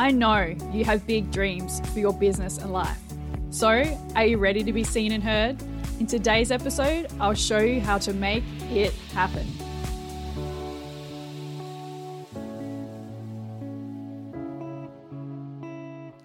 I know you have big dreams for your business and life. So, are you ready to be seen and heard? In today's episode, I'll show you how to make it happen.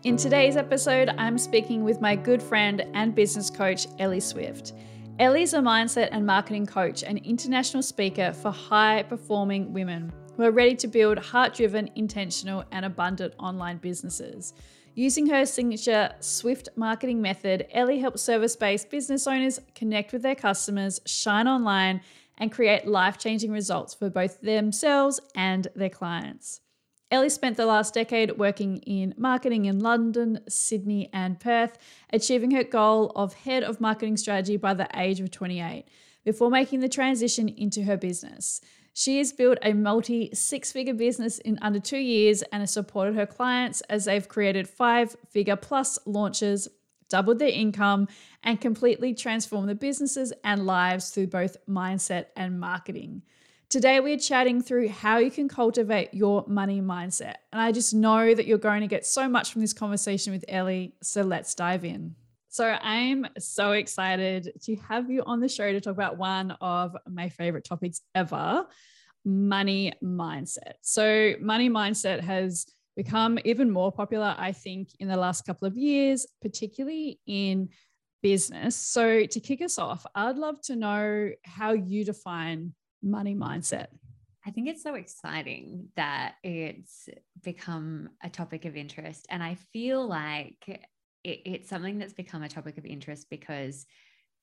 In today's episode, I'm speaking with my good friend and business coach, Ellie Swift. Ellie's a mindset and marketing coach and international speaker for high performing women who are ready to build heart driven, intentional, and abundant online businesses. Using her signature Swift marketing method, Ellie helps service based business owners connect with their customers, shine online, and create life changing results for both themselves and their clients. Ellie spent the last decade working in marketing in London, Sydney, and Perth, achieving her goal of head of marketing strategy by the age of 28 before making the transition into her business. She has built a multi six figure business in under two years and has supported her clients as they've created five figure plus launches, doubled their income, and completely transformed their businesses and lives through both mindset and marketing. Today, we're chatting through how you can cultivate your money mindset. And I just know that you're going to get so much from this conversation with Ellie. So let's dive in. So I'm so excited to have you on the show to talk about one of my favorite topics ever money mindset. So, money mindset has become even more popular, I think, in the last couple of years, particularly in business. So, to kick us off, I'd love to know how you define money mindset. I think it's so exciting that it's become a topic of interest. And I feel like it, it's something that's become a topic of interest because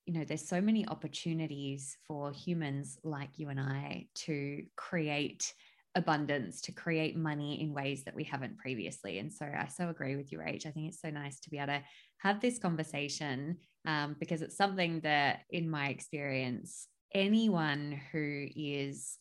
you know there's so many opportunities for humans like you and I to create abundance to create money in ways that we haven't previously. And so I so agree with you Rach. I think it's so nice to be able to have this conversation um, because it's something that in my experience anyone who is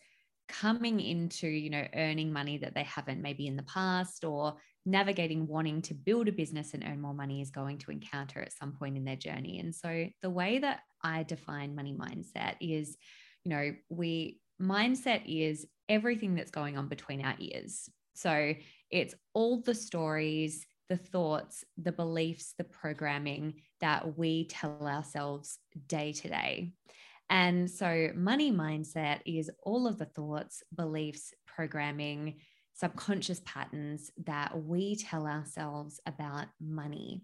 coming into you know earning money that they haven't maybe in the past or navigating wanting to build a business and earn more money is going to encounter at some point in their journey. And so the way that i define money mindset is you know we mindset is everything that's going on between our ears. So it's all the stories the thoughts the beliefs the programming that we tell ourselves day to day. And so, money mindset is all of the thoughts, beliefs, programming, subconscious patterns that we tell ourselves about money.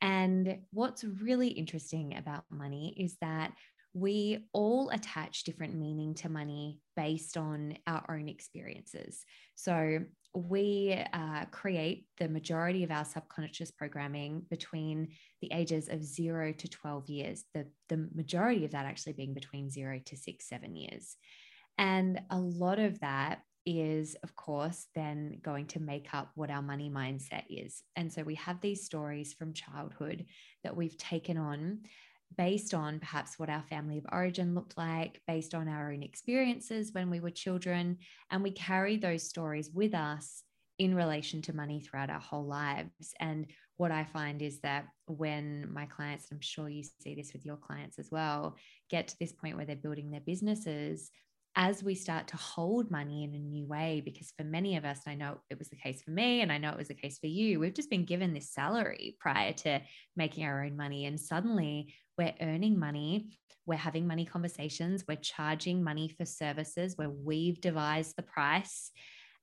And what's really interesting about money is that we all attach different meaning to money based on our own experiences. So, we uh, create the majority of our subconscious programming between the ages of zero to 12 years, the, the majority of that actually being between zero to six, seven years. And a lot of that is, of course, then going to make up what our money mindset is. And so we have these stories from childhood that we've taken on based on perhaps what our family of origin looked like, based on our own experiences when we were children. And we carry those stories with us in relation to money throughout our whole lives. And what I find is that when my clients, I'm sure you see this with your clients as well, get to this point where they're building their businesses, as we start to hold money in a new way, because for many of us, I know it was the case for me, and I know it was the case for you, we've just been given this salary prior to making our own money. And suddenly we're earning money, we're having money conversations, we're charging money for services where we've devised the price.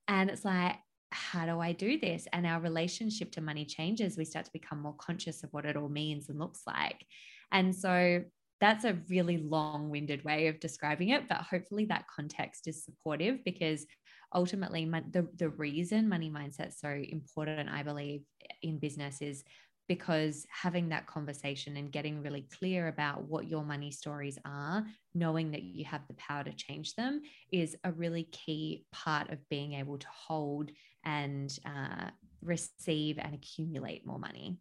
And it's like, how do I do this? And our relationship to money changes. We start to become more conscious of what it all means and looks like. And so that's a really long winded way of describing it, but hopefully that context is supportive because ultimately the, the reason money mindset is so important, I believe, in business is because having that conversation and getting really clear about what your money stories are, knowing that you have the power to change them, is a really key part of being able to hold and uh, receive and accumulate more money.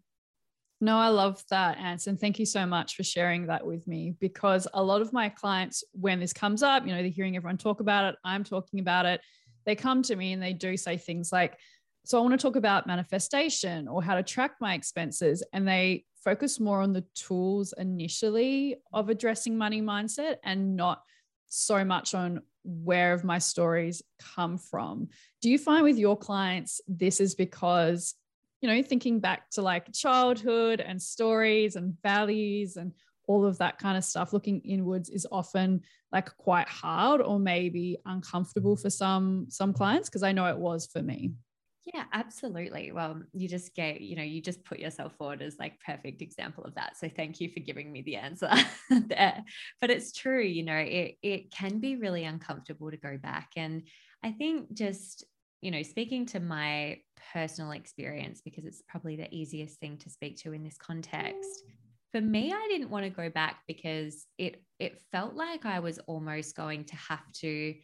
No, I love that. And thank you so much for sharing that with me because a lot of my clients, when this comes up, you know, they're hearing everyone talk about it, I'm talking about it, they come to me and they do say things like, so I want to talk about manifestation or how to track my expenses. And they focus more on the tools initially of addressing money mindset and not so much on where have my stories come from. Do you find with your clients this is because, you know, thinking back to like childhood and stories and values and all of that kind of stuff, looking inwards is often like quite hard or maybe uncomfortable for some some clients because I know it was for me. Yeah, absolutely. Well, you just gave, you know, you just put yourself forward as like perfect example of that. So thank you for giving me the answer there. But it's true, you know, it it can be really uncomfortable to go back. And I think just, you know, speaking to my personal experience, because it's probably the easiest thing to speak to in this context. For me, I didn't want to go back because it it felt like I was almost going to have to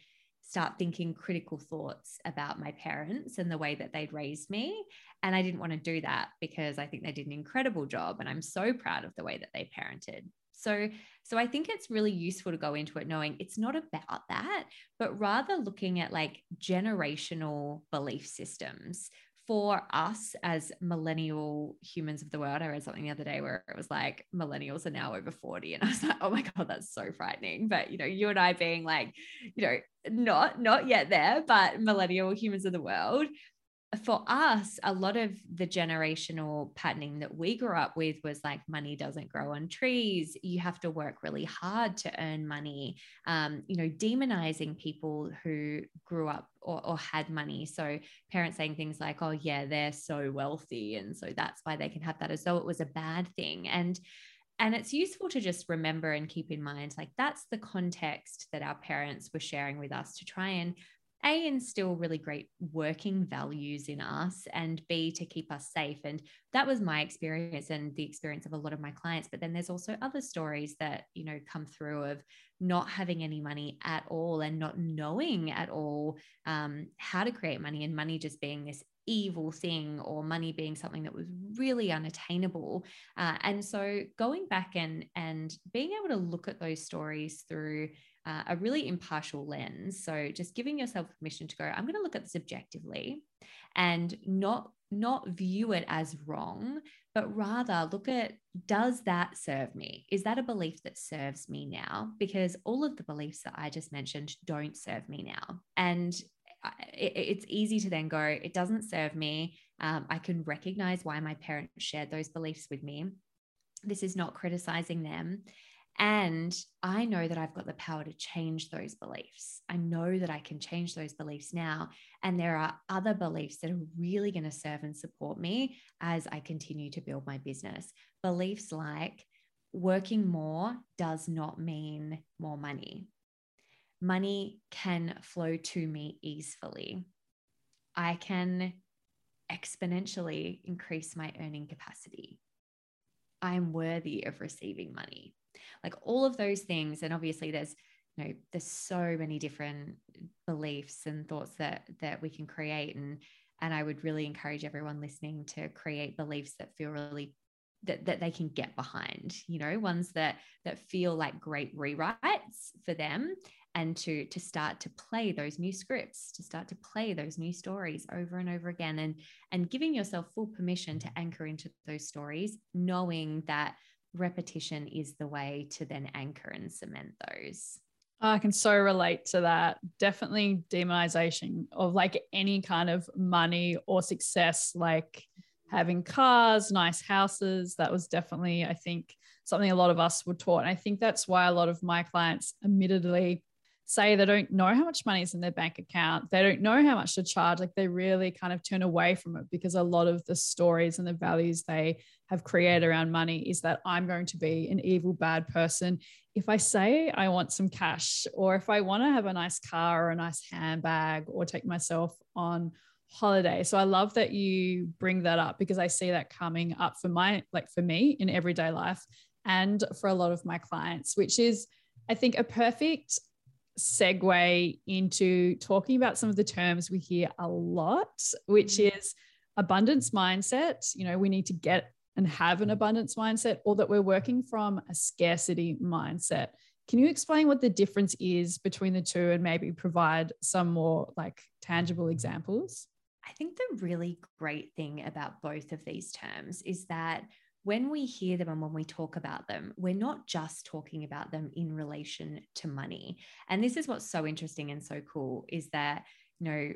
start thinking critical thoughts about my parents and the way that they'd raised me. And I didn't want to do that because I think they did an incredible job. And I'm so proud of the way that they parented. So, so I think it's really useful to go into it knowing it's not about that, but rather looking at like generational belief systems for us as millennial humans of the world, I read something the other day where it was like millennials are now over 40. And I was like, oh my God, that's so frightening. But you know, you and I being like, you know, not not yet there, but millennial humans of the world, for us, a lot of the generational patterning that we grew up with was like money doesn't grow on trees. You have to work really hard to earn money. Um, you know, demonizing people who grew up or, or had money. So parents saying things like, "Oh yeah, they're so wealthy, and so that's why they can have that," as though it was a bad thing. And and it's useful to just remember and keep in mind like that's the context that our parents were sharing with us to try and a instill really great working values in us and b to keep us safe. And that was my experience and the experience of a lot of my clients. But then there's also other stories that you know come through of not having any money at all and not knowing at all um, how to create money and money just being this evil thing or money being something that was really unattainable uh, and so going back and and being able to look at those stories through uh, a really impartial lens. So just giving yourself permission to go, I'm going to look at this objectively and not not view it as wrong, but rather look at does that serve me? Is that a belief that serves me now? Because all of the beliefs that I just mentioned don't serve me now. And it, it's easy to then go, it doesn't serve me. Um, I can recognize why my parents shared those beliefs with me. This is not criticizing them. And I know that I've got the power to change those beliefs. I know that I can change those beliefs now. And there are other beliefs that are really going to serve and support me as I continue to build my business. Beliefs like working more does not mean more money. Money can flow to me easily. I can exponentially increase my earning capacity. I'm worthy of receiving money like all of those things and obviously there's you know there's so many different beliefs and thoughts that that we can create and and I would really encourage everyone listening to create beliefs that feel really that, that they can get behind you know ones that that feel like great rewrites for them and to to start to play those new scripts to start to play those new stories over and over again and and giving yourself full permission to anchor into those stories knowing that repetition is the way to then anchor and cement those. I can so relate to that. Definitely demonization of like any kind of money or success, like having cars, nice houses. That was definitely, I think, something a lot of us were taught. And I think that's why a lot of my clients admittedly say they don't know how much money is in their bank account. They don't know how much to charge. Like they really kind of turn away from it because a lot of the stories and the values they have created around money is that I'm going to be an evil, bad person. If I say I want some cash, or if I want to have a nice car or a nice handbag, or take myself on holiday. So I love that you bring that up because I see that coming up for my, like for me in everyday life and for a lot of my clients, which is, I think, a perfect segue into talking about some of the terms we hear a lot, which mm. is abundance mindset. You know, we need to get and have an abundance mindset, or that we're working from a scarcity mindset. Can you explain what the difference is between the two and maybe provide some more like tangible examples? I think the really great thing about both of these terms is that when we hear them and when we talk about them, we're not just talking about them in relation to money. And this is what's so interesting and so cool is that, you know,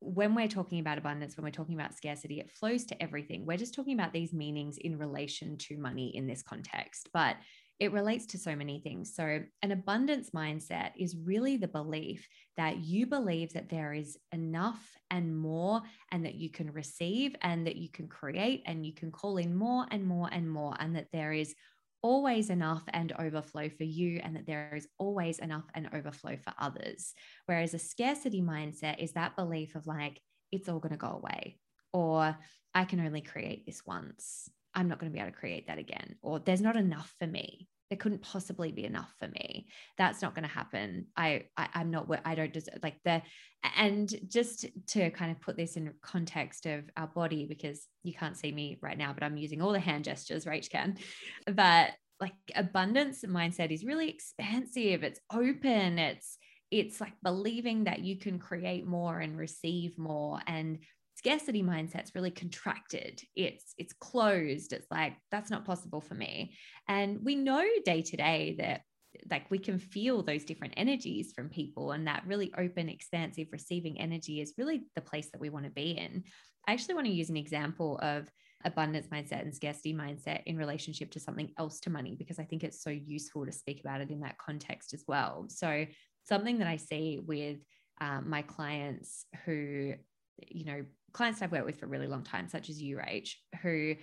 when we're talking about abundance, when we're talking about scarcity, it flows to everything. We're just talking about these meanings in relation to money in this context. But it relates to so many things. So, an abundance mindset is really the belief that you believe that there is enough and more, and that you can receive, and that you can create, and you can call in more and more and more, and that there is always enough and overflow for you, and that there is always enough and overflow for others. Whereas a scarcity mindset is that belief of like, it's all going to go away, or I can only create this once I'm not going to be able to create that again, or there's not enough for me. There couldn't possibly be enough for me. That's not going to happen. I, I I'm not. I don't just like the. And just to kind of put this in context of our body, because you can't see me right now, but I'm using all the hand gestures. Rach can, but like abundance mindset is really expansive. It's open. It's it's like believing that you can create more and receive more and scarcity mindset's really contracted. It's it's closed. It's like that's not possible for me. And we know day to day that like we can feel those different energies from people and that really open expansive receiving energy is really the place that we want to be in. I actually want to use an example of abundance mindset and scarcity mindset in relationship to something else to money because i think it's so useful to speak about it in that context as well. So something that i see with um, my clients who you know clients I've worked with for a really long time, such as you, Rach, who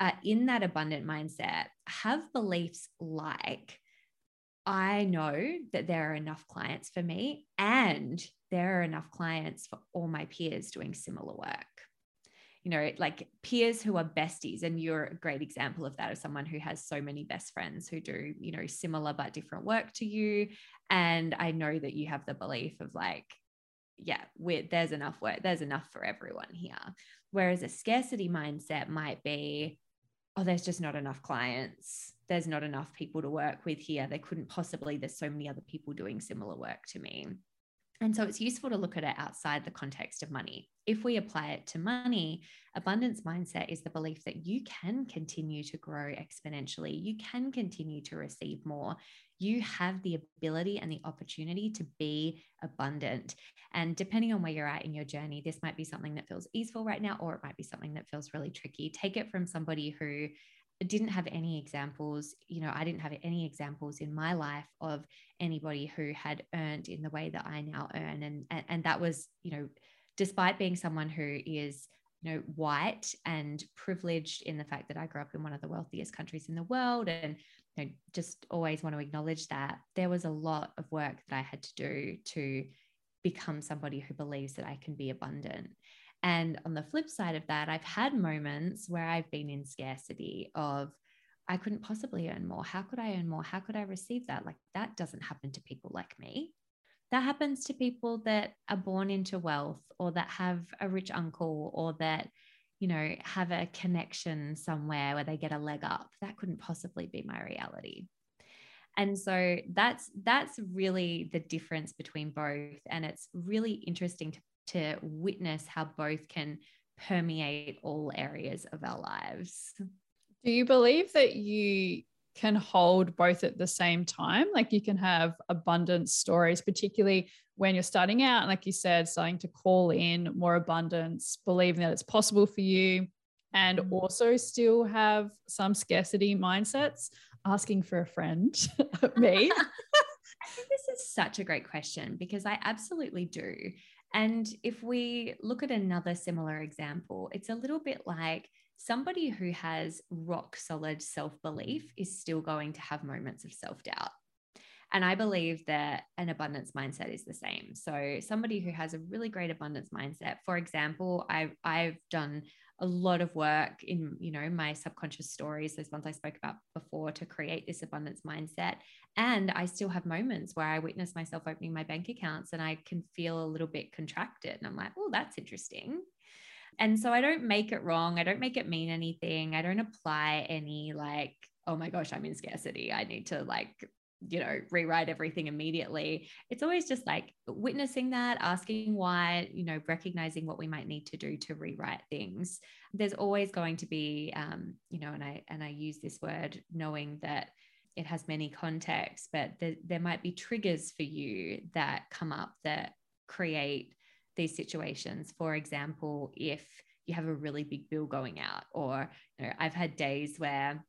are in that abundant mindset, have beliefs like, I know that there are enough clients for me and there are enough clients for all my peers doing similar work. You know, like peers who are besties, and you're a great example of that, of someone who has so many best friends who do, you know, similar but different work to you. And I know that you have the belief of like, yeah, there's enough work, there's enough for everyone here. Whereas a scarcity mindset might be, oh, there's just not enough clients. There's not enough people to work with here. There couldn't possibly, there's so many other people doing similar work to me. And so it's useful to look at it outside the context of money. If we apply it to money, abundance mindset is the belief that you can continue to grow exponentially. You can continue to receive more you have the ability and the opportunity to be abundant. And depending on where you're at in your journey, this might be something that feels easeful right now, or it might be something that feels really tricky. Take it from somebody who didn't have any examples. You know, I didn't have any examples in my life of anybody who had earned in the way that I now earn. And, and, and that was, you know, despite being someone who is you know white and privileged in the fact that I grew up in one of the wealthiest countries in the world and you know, just always want to acknowledge that there was a lot of work that I had to do to become somebody who believes that I can be abundant. And on the flip side of that, I've had moments where I've been in scarcity of, I couldn't possibly earn more. How could I earn more? How could I receive that? Like that doesn't happen to people like me. That happens to people that are born into wealth or that have a rich uncle or that you know, have a connection somewhere where they get a leg up. That couldn't possibly be my reality. And so that's that's really the difference between both. And it's really interesting to, to witness how both can permeate all areas of our lives. Do you believe that you can hold both at the same time? Like you can have abundant stories, particularly when you're starting out, like you said, starting to call in more abundance, believing that it's possible for you, and mm-hmm. also still have some scarcity mindsets, asking for a friend, me. I think this is such a great question because I absolutely do. And if we look at another similar example, it's a little bit like somebody who has rock solid self belief is still going to have moments of self doubt. And I believe that an abundance mindset is the same. So somebody who has a really great abundance mindset, for example, I've I've done a lot of work in you know my subconscious stories those ones i spoke about before to create this abundance mindset and i still have moments where i witness myself opening my bank accounts and i can feel a little bit contracted and i'm like oh that's interesting and so i don't make it wrong i don't make it mean anything i don't apply any like oh my gosh i'm in scarcity i need to like you know rewrite everything immediately. It's always just like witnessing that asking why you know recognizing what we might need to do to rewrite things. There's always going to be um, you know and i and i use this word knowing that it has many contexts but there, there might be triggers for you that come up that create these situations. For example if you have a really big bill going out or you know i've had days where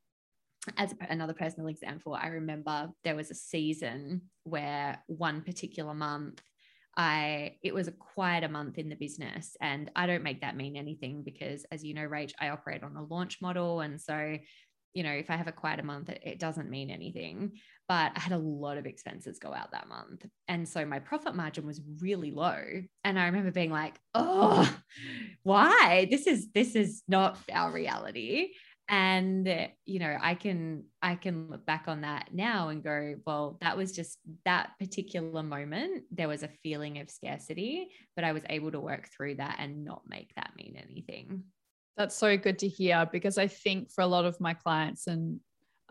as another personal example, I remember there was a season where one particular month I it was a quieter month in the business and I don't make that mean anything because as you know Rach I operate on a launch model and so you know if I have a quieter month it, it doesn't mean anything but I had a lot of expenses go out that month. And so my profit margin was really low. And I remember being like oh why? This is this is not our reality. And you know i can i can look back on that now and go well that was just that particular moment there was a feeling of scarcity but i was able to work through that and not make that mean anything. That's so good to hear because i think for a lot of my clients and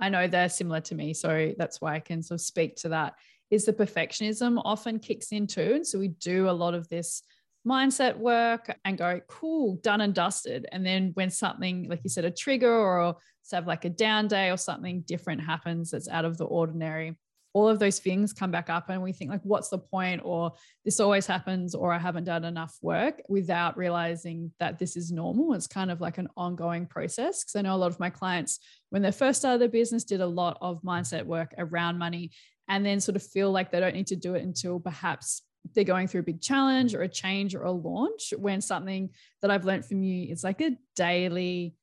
i know they're similar to me so that's why i can sort of speak to that is the perfectionism often kicks in too and so we do a lot of this mindset work and go, cool, done and dusted. And then when something, like you said, a trigger or have like a down day or something different happens that's out of the ordinary, all of those things come back up and we think like, what's the point? Or this always happens, or I haven't done enough work without realizing that this is normal. It's kind of like an ongoing process. Cause I know a lot of my clients, when they first started their business, did a lot of mindset work around money and then sort of feel like they don't need to do it until perhaps they're going through a big challenge or a change or a launch when something that I've learned from you is like a daily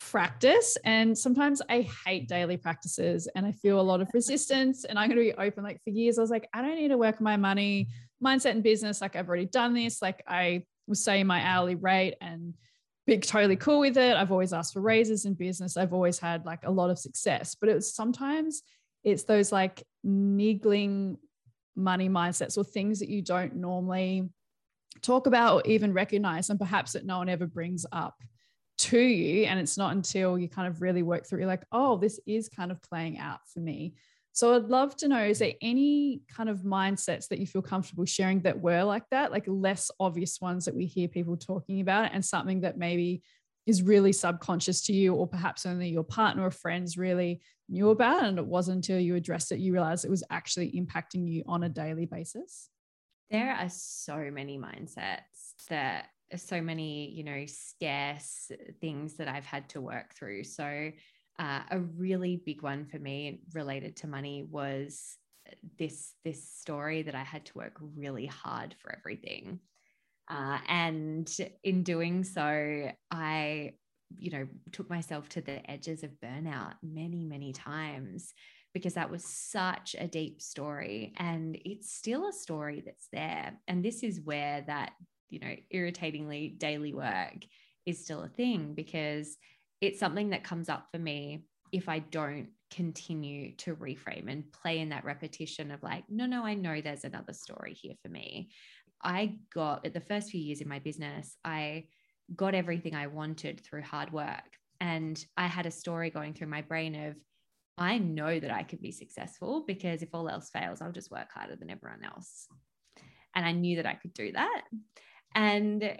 practice and sometimes I hate daily practices and I feel a lot of resistance and I'm going to be open like for years I was like I don't need to work my money mindset and business like I've already done this like I was saying my hourly rate and be totally cool with it I've always asked for raises in business I've always had like a lot of success but it was sometimes it's those like niggling money mindsets or things that you don't normally talk about or even recognize and perhaps that no one ever brings up to you and it's not until you kind of really work through you're like oh this is kind of playing out for me so i'd love to know is there any kind of mindsets that you feel comfortable sharing that were like that like less obvious ones that we hear people talking about and something that maybe is really subconscious to you, or perhaps only your partner or friends really knew about. And it wasn't until you addressed it, you realized it was actually impacting you on a daily basis? There are so many mindsets that so many, you know, scarce things that I've had to work through. So, uh, a really big one for me related to money was this this story that I had to work really hard for everything. Uh, and in doing so, I, you know, took myself to the edges of burnout many, many times because that was such a deep story. And it's still a story that's there. And this is where that, you know, irritatingly daily work is still a thing because it's something that comes up for me if I don't continue to reframe and play in that repetition of like, no, no, I know there's another story here for me. I got at the first few years in my business, I got everything I wanted through hard work. And I had a story going through my brain of, I know that I could be successful because if all else fails, I'll just work harder than everyone else. And I knew that I could do that. And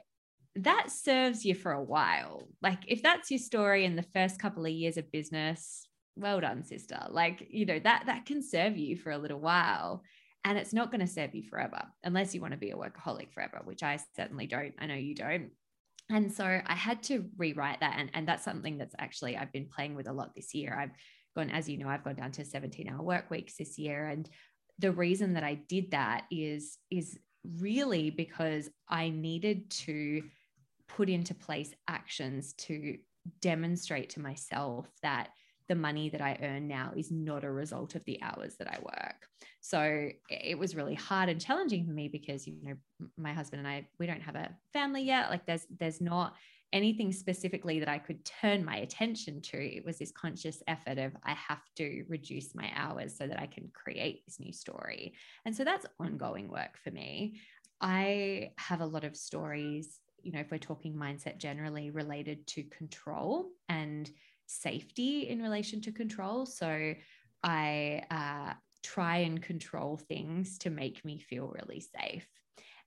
that serves you for a while. Like, if that's your story in the first couple of years of business, well done, sister. Like, you know, that that can serve you for a little while and it's not going to serve you forever unless you want to be a workaholic forever which i certainly don't i know you don't and so i had to rewrite that and, and that's something that's actually i've been playing with a lot this year i've gone as you know i've gone down to 17 hour work weeks this year and the reason that i did that is is really because i needed to put into place actions to demonstrate to myself that the money that I earn now is not a result of the hours that I work. So it was really hard and challenging for me because you know my husband and I we don't have a family yet. Like there's there's not anything specifically that I could turn my attention to. It was this conscious effort of I have to reduce my hours so that I can create this new story. And so that's ongoing work for me. I have a lot of stories, you know, if we're talking mindset generally related to control and safety in relation to control. So I uh, try and control things to make me feel really safe.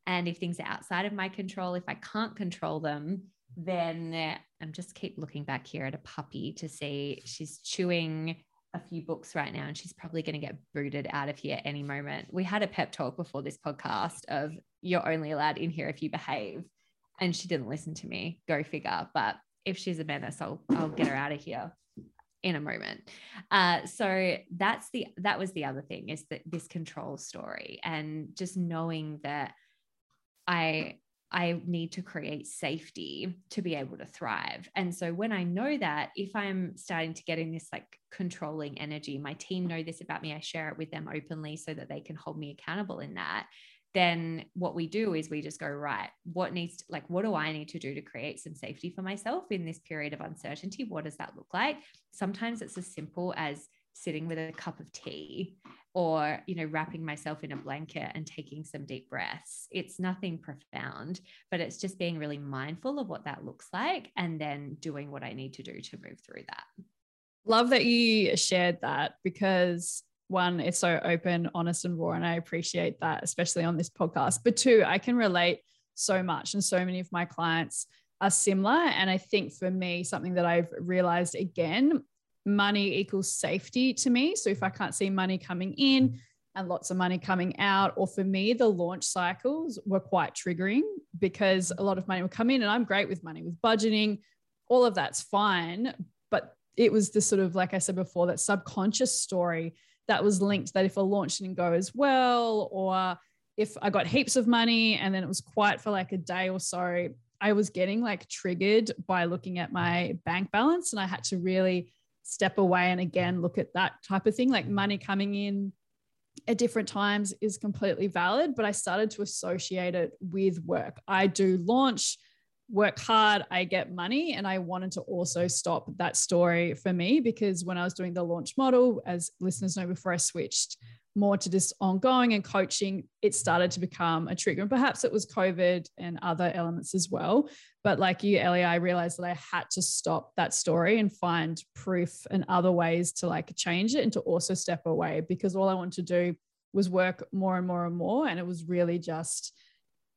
And if things are outside of my control, if I can't control them, then I'm just keep looking back here at a puppy to see she's chewing a few books right now and she's probably going to get booted out of here any moment. We had a pep talk before this podcast of you're only allowed in here if you behave. And she didn't listen to me. Go figure. But if she's a menace, I'll I'll get her out of here in a moment. Uh, so that's the that was the other thing is that this control story and just knowing that I I need to create safety to be able to thrive. And so when I know that, if I'm starting to get in this like controlling energy, my team know this about me, I share it with them openly so that they can hold me accountable in that then what we do is we just go right what needs to, like what do i need to do to create some safety for myself in this period of uncertainty what does that look like sometimes it's as simple as sitting with a cup of tea or you know wrapping myself in a blanket and taking some deep breaths it's nothing profound but it's just being really mindful of what that looks like and then doing what i need to do to move through that love that you shared that because one, it's so open, honest, and raw. And I appreciate that, especially on this podcast. But two, I can relate so much. And so many of my clients are similar. And I think for me, something that I've realized again, money equals safety to me. So if I can't see money coming in, and lots of money coming out. Or for me, the launch cycles were quite triggering because a lot of money would come in, and I'm great with money, with budgeting, all of that's fine. But it was the sort of, like I said before, that subconscious story that was linked that if a launch didn't go as well, or if I got heaps of money and then it was quiet for like a day or so, I was getting like triggered by looking at my bank balance. And I had to really step away and again look at that type of thing, like mm. money coming in at different times is completely valid. But I started to associate it with work. I do launch work hard, I get money. And I wanted to also stop that story for me because when I was doing the launch model, as listeners know before I switched more to just ongoing and coaching, it started to become a trigger. And perhaps it was COVID and other elements as well. But like you, Ellie, I realized that I had to stop that story and find proof and other ways to like change it and to also step away because all I wanted to do was work more and more and more. And it was really just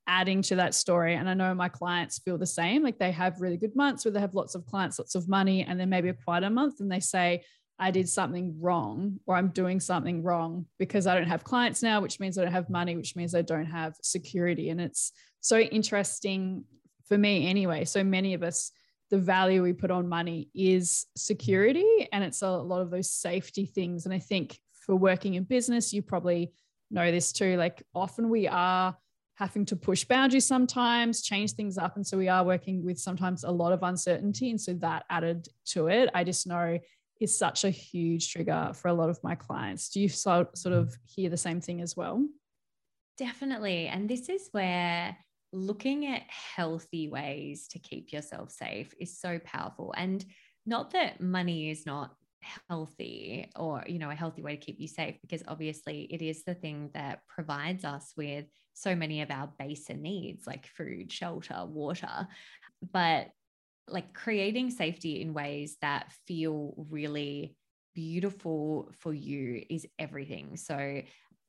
adding to that story. And I know my clients feel the same. Like they have really good months where they have lots of clients, lots of money, and then maybe a quieter month and they say, I did something wrong or I'm doing something wrong because I don't have clients now, which means I don't have money, which means I don't have security. And it's so interesting for me anyway. So many of us, the value we put on money is security and it's a lot of those safety things. And I think for working in business, you probably know this too. Like often we are having to push boundaries sometimes, change things up. And so we are working with sometimes a lot of uncertainty. And so that added to it, I just know is such a huge trigger for a lot of my clients. Do you sort of hear the same thing as well? Definitely. And this is where looking at healthy ways to keep yourself safe is so powerful. And not that money is not healthy or you know a healthy way to keep you safe because obviously it is the thing that provides us with so many of our basic needs like food shelter water but like creating safety in ways that feel really beautiful for you is everything so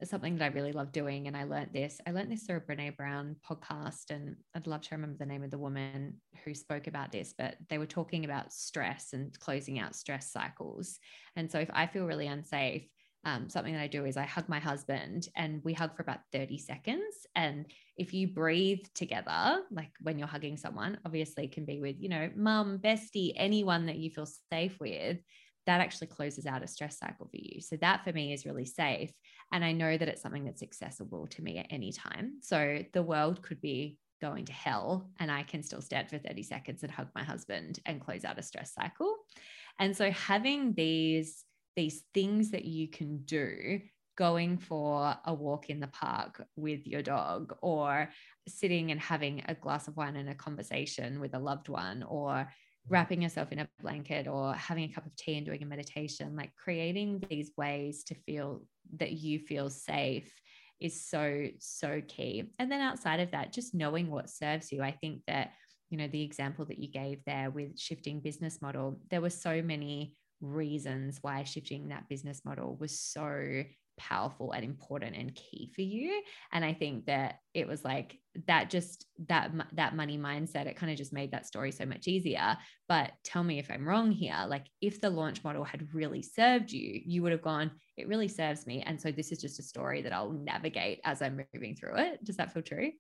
something that I really love doing. And I learned this. I learned this through a Brene Brown podcast, and I'd love to remember the name of the woman who spoke about this, but they were talking about stress and closing out stress cycles. And so if I feel really unsafe, um, something that I do is I hug my husband and we hug for about 30 seconds. And if you breathe together, like when you're hugging someone, obviously it can be with, you know, mum, bestie, anyone that you feel safe with that actually closes out a stress cycle for you. So that for me is really safe. And I know that it's something that's accessible to me at any time. So the world could be going to hell and I can still stand for 30 seconds and hug my husband and close out a stress cycle. And so having these these things that you can do going for a walk in the park with your dog or sitting and having a glass of wine and a conversation with a loved one or wrapping yourself in a blanket or having a cup of tea and doing a meditation like creating these ways to feel that you feel safe is so so key. And then outside of that just knowing what serves you. I think that you know the example that you gave there with shifting business model there were so many reasons why shifting that business model was so powerful and important and key for you. And i think that it was like that just that that money mindset it kind of just made that story so much easier. But tell me if i'm wrong here like if the launch model had really served you you would have gone it really serves me and so this is just a story that i'll navigate as i'm moving through it. Does that feel true?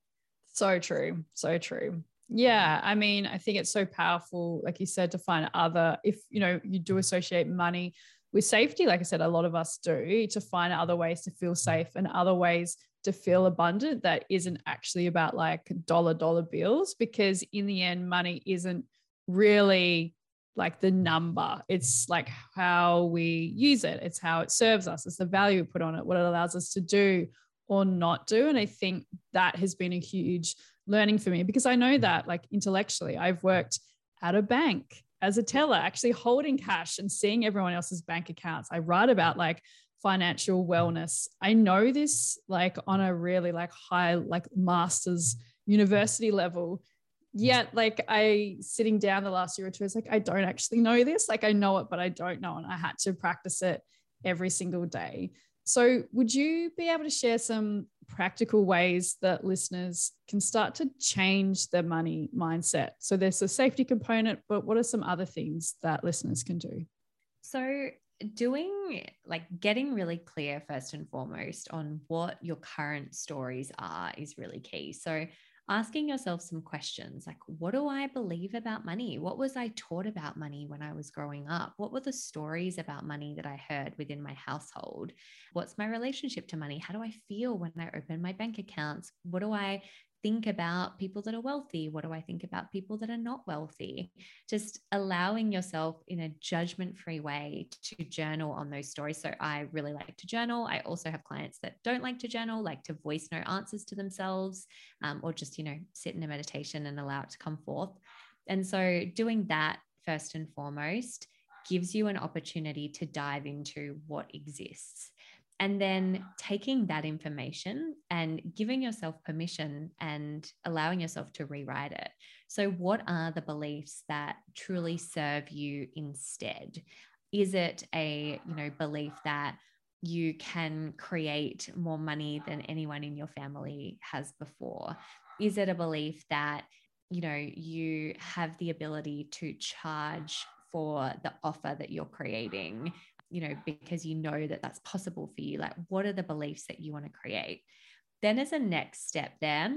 So true so true yeah i mean i think it's so powerful like you said to find other if you know you do associate money with safety, like I said, a lot of us do to find other ways to feel safe and other ways to feel abundant that isn't actually about like dollar dollar bills because in the end money isn't really like the number. It's like how we use it. It's how it serves us. It's the value we put on it what it allows us to do or not do. And i think that has been a huge learning for me because i know mm. that like intellectually i've worked at a bank as a teller, actually holding cash and seeing everyone else's bank accounts. I write about like financial wellness. I know this like on a really like high, like master's university level. Yet, like I sitting down the last year or two, it's like I don't actually know this. Like I know it, but I don't know. And I had to practice it every single day. So, would you be able to share some practical ways that listeners can start to change their money mindset? So, there's a safety component, but what are some other things that listeners can do? So, doing like getting really clear first and foremost on what your current stories are is really key. So, asking yourself some questions like, what do I believe about money? What was I taught about money when I was growing up? What were the stories about money that I heard within my household? What's my relationship to money? How do I feel when I open my bank accounts? What do I think about people that are wealthy? What do I think about people that are not wealthy? Just allowing yourself in a judgment free way to journal on those stories. So I really like to journal. I also have clients that don't like to journal, like to voice no answers to themselves um, or just, you know, sit in a meditation and allow it to come forth. And so doing that first and foremost gives you an opportunity to dive into what exists and then taking that information and giving yourself permission and allowing yourself to rewrite it. So, what are the beliefs that truly serve you instead? Is it a you know belief that you can create more money than anyone in your family has before? Is it a belief that you know you have the ability to charge for the offer that you're creating you know, because you know that that's possible for you. Like, what are the beliefs that you want to create? Then, as a next step, there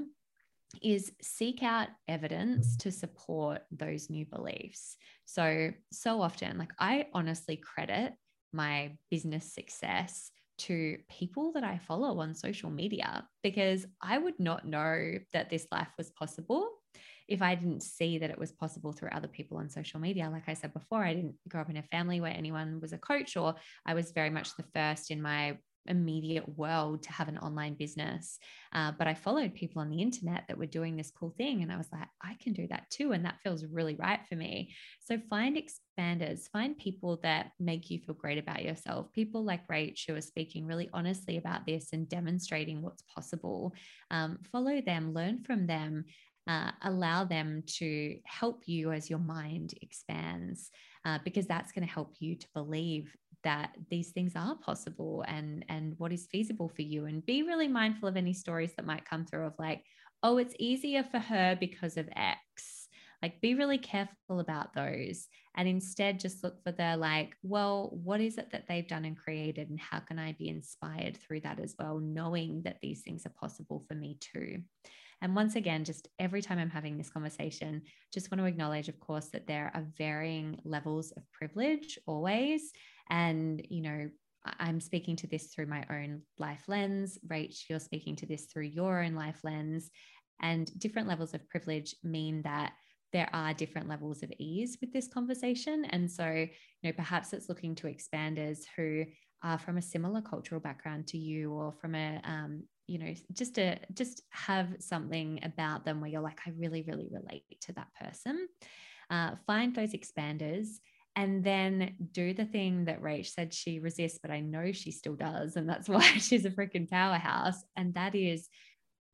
is seek out evidence to support those new beliefs. So, so often, like, I honestly credit my business success to people that I follow on social media because I would not know that this life was possible if I didn't see that it was possible through other people on social media. Like I said before, I didn't grow up in a family where anyone was a coach, or I was very much the first in my immediate world to have an online business. Uh, but I followed people on the internet that were doing this cool thing. And I was like, I can do that too. And that feels really right for me. So find expanders, find people that make you feel great about yourself. People like Rach who are speaking really honestly about this and demonstrating what's possible. Um, follow them, learn from them, uh, allow them to help you as your mind expands, uh, because that's going to help you to believe that these things are possible and and what is feasible for you. And be really mindful of any stories that might come through of like oh it's easier for her because of x. Like be really careful about those and instead just look for the like well what is it that they've done and created and how can i be inspired through that as well knowing that these things are possible for me too and once again, just every time I'm having this conversation, just want to acknowledge, of course, that there are varying levels of privilege always. And, you know, I'm speaking to this through my own life lens. Rach, you're speaking to this through your own life lens. And different levels of privilege mean that there are different levels of ease with this conversation. And so, you know, perhaps it's looking to expanders who are from a similar cultural background to you or from a, um, you know, just to just have something about them where you're like, I really, really relate to that person. Uh, find those expanders and then do the thing that Rach said she resists, but I know she still does. And that's why she's a freaking powerhouse. And that is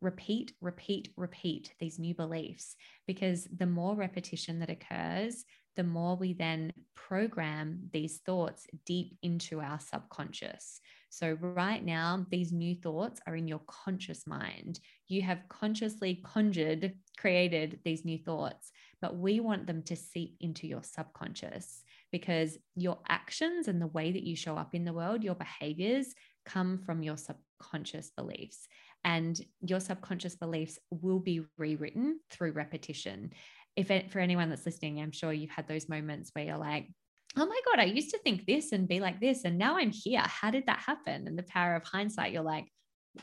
repeat, repeat, repeat these new beliefs because the more repetition that occurs, the more we then program these thoughts deep into our subconscious. So, right now, these new thoughts are in your conscious mind. You have consciously conjured, created these new thoughts, but we want them to seep into your subconscious because your actions and the way that you show up in the world, your behaviors come from your subconscious beliefs and your subconscious beliefs will be rewritten through repetition. If it, for anyone that's listening, I'm sure you've had those moments where you're like, oh my God, I used to think this and be like this. And now I'm here. How did that happen? And the power of hindsight, you're like,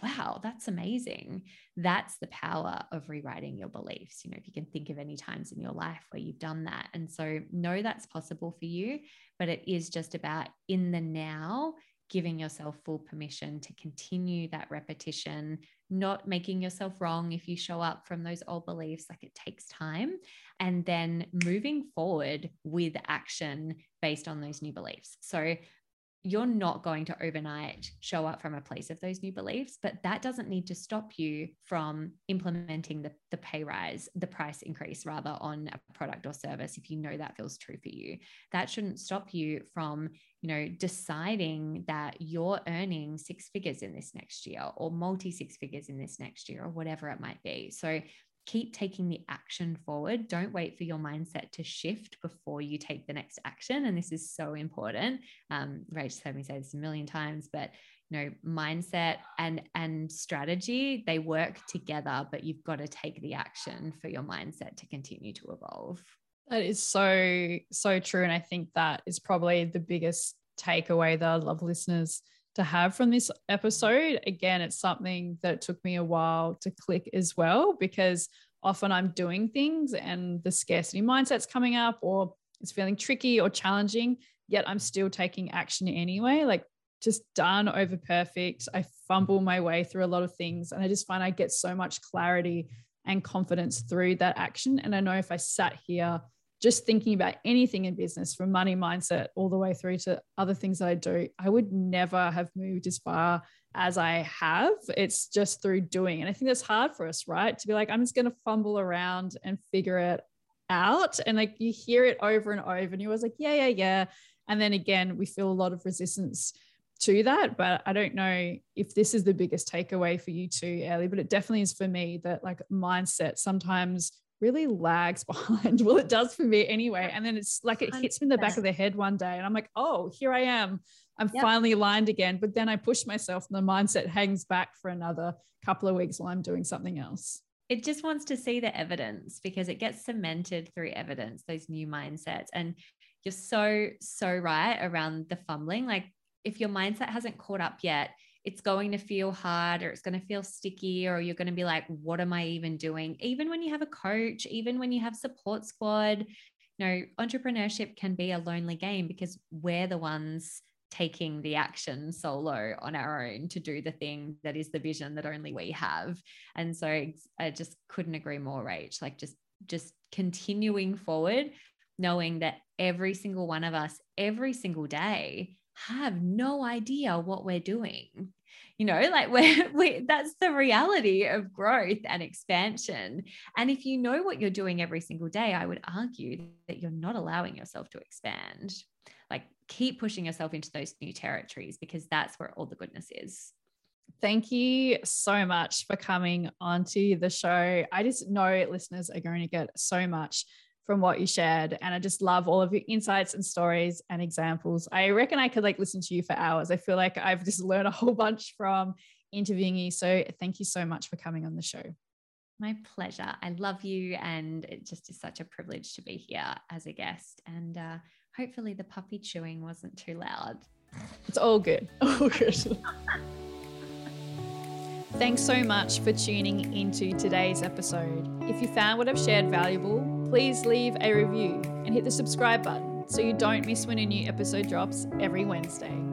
wow, that's amazing. That's the power of rewriting your beliefs. You know, if you can think of any times in your life where you've done that. And so, know that's possible for you, but it is just about in the now giving yourself full permission to continue that repetition, not making yourself wrong if you show up from those old beliefs. Like it takes time. And then moving forward with action based on those new beliefs. So you're not going to overnight show up from a place of those new beliefs, but that doesn't need to stop you from implementing the, the pay rise, the price increase rather on a product or service if you know that feels true for you. That shouldn't stop you from, you know, deciding that you're earning six figures in this next year or multi six figures in this next year or whatever it might be. So keep taking the action forward. Don't wait for your mindset to shift before you take the next action. And this is so important. Um, Rachel's heard me say this a million times, but you know, mindset and and strategy they work together, but you've got to take the action for your mindset to continue to evolve. That is so so true, and I think that is probably the biggest takeaway that I love listeners to have from this episode. Again, it's something that took me a while to click as well because often I'm doing things and the scarcity mindset's coming up or it's feeling tricky or challenging, yet I'm still taking action anyway. Like just done over perfect. I fumble my way through a lot of things and I just find I get so much clarity and confidence through that action. And I know if I sat here just thinking about anything in business from money mindset all the way through to other things that I do, I would never have moved as far as I have. It's just through doing. And I think that's hard for us, right? To be like, I'm just going to fumble around and figure it out. And like you hear it over and over, and you're always like, yeah, yeah, yeah. And then again, we feel a lot of resistance to that. But I don't know if this is the biggest takeaway for you too, Ellie, but it definitely is for me that like mindset sometimes really lags behind. well, it does for me anyway. And then it's like it hits me in the back of the head one day, and I'm like, oh, here I am. I'm yep. finally aligned again. But then I push myself, and the mindset hangs back for another couple of weeks while I'm doing something else. It just wants to see the evidence because it gets cemented through evidence, those new mindsets. And you're so, so right around the fumbling. Like, if your mindset hasn't caught up yet, it's going to feel hard or it's going to feel sticky or you're going to be like what am i even doing? Even when you have a coach even when you have support squad you know entrepreneurship can be a lonely game because we're the ones taking the action solo on our own to do the thing that is the vision that only we have. And so i just couldn't agree more rach. Like just just continuing forward knowing that every single one of us every single day have no idea what we're doing. You know like we're, we that's the reality of growth and expansion. And if you know what you're doing every single day i would argue that you're not allowing yourself to expand. Like keep pushing yourself into those new territories because that's where all the goodness is. Thank you so much for coming onto the show. I just know listeners are going to get so much from what you shared. And I just love all of your insights and stories and examples. I reckon I could like listen to you for hours. I feel like I've just learned a whole bunch from interviewing you. So thank you so much for coming on the show. My pleasure. I love you. And it just is such a privilege to be here as a guest. And uh, hopefully the puppy chewing wasn't too loud. It's all good. All good. Thanks so much for tuning into today's episode. If you found what I've shared valuable, please leave a review and hit the subscribe button so you don't miss when a new episode drops every Wednesday.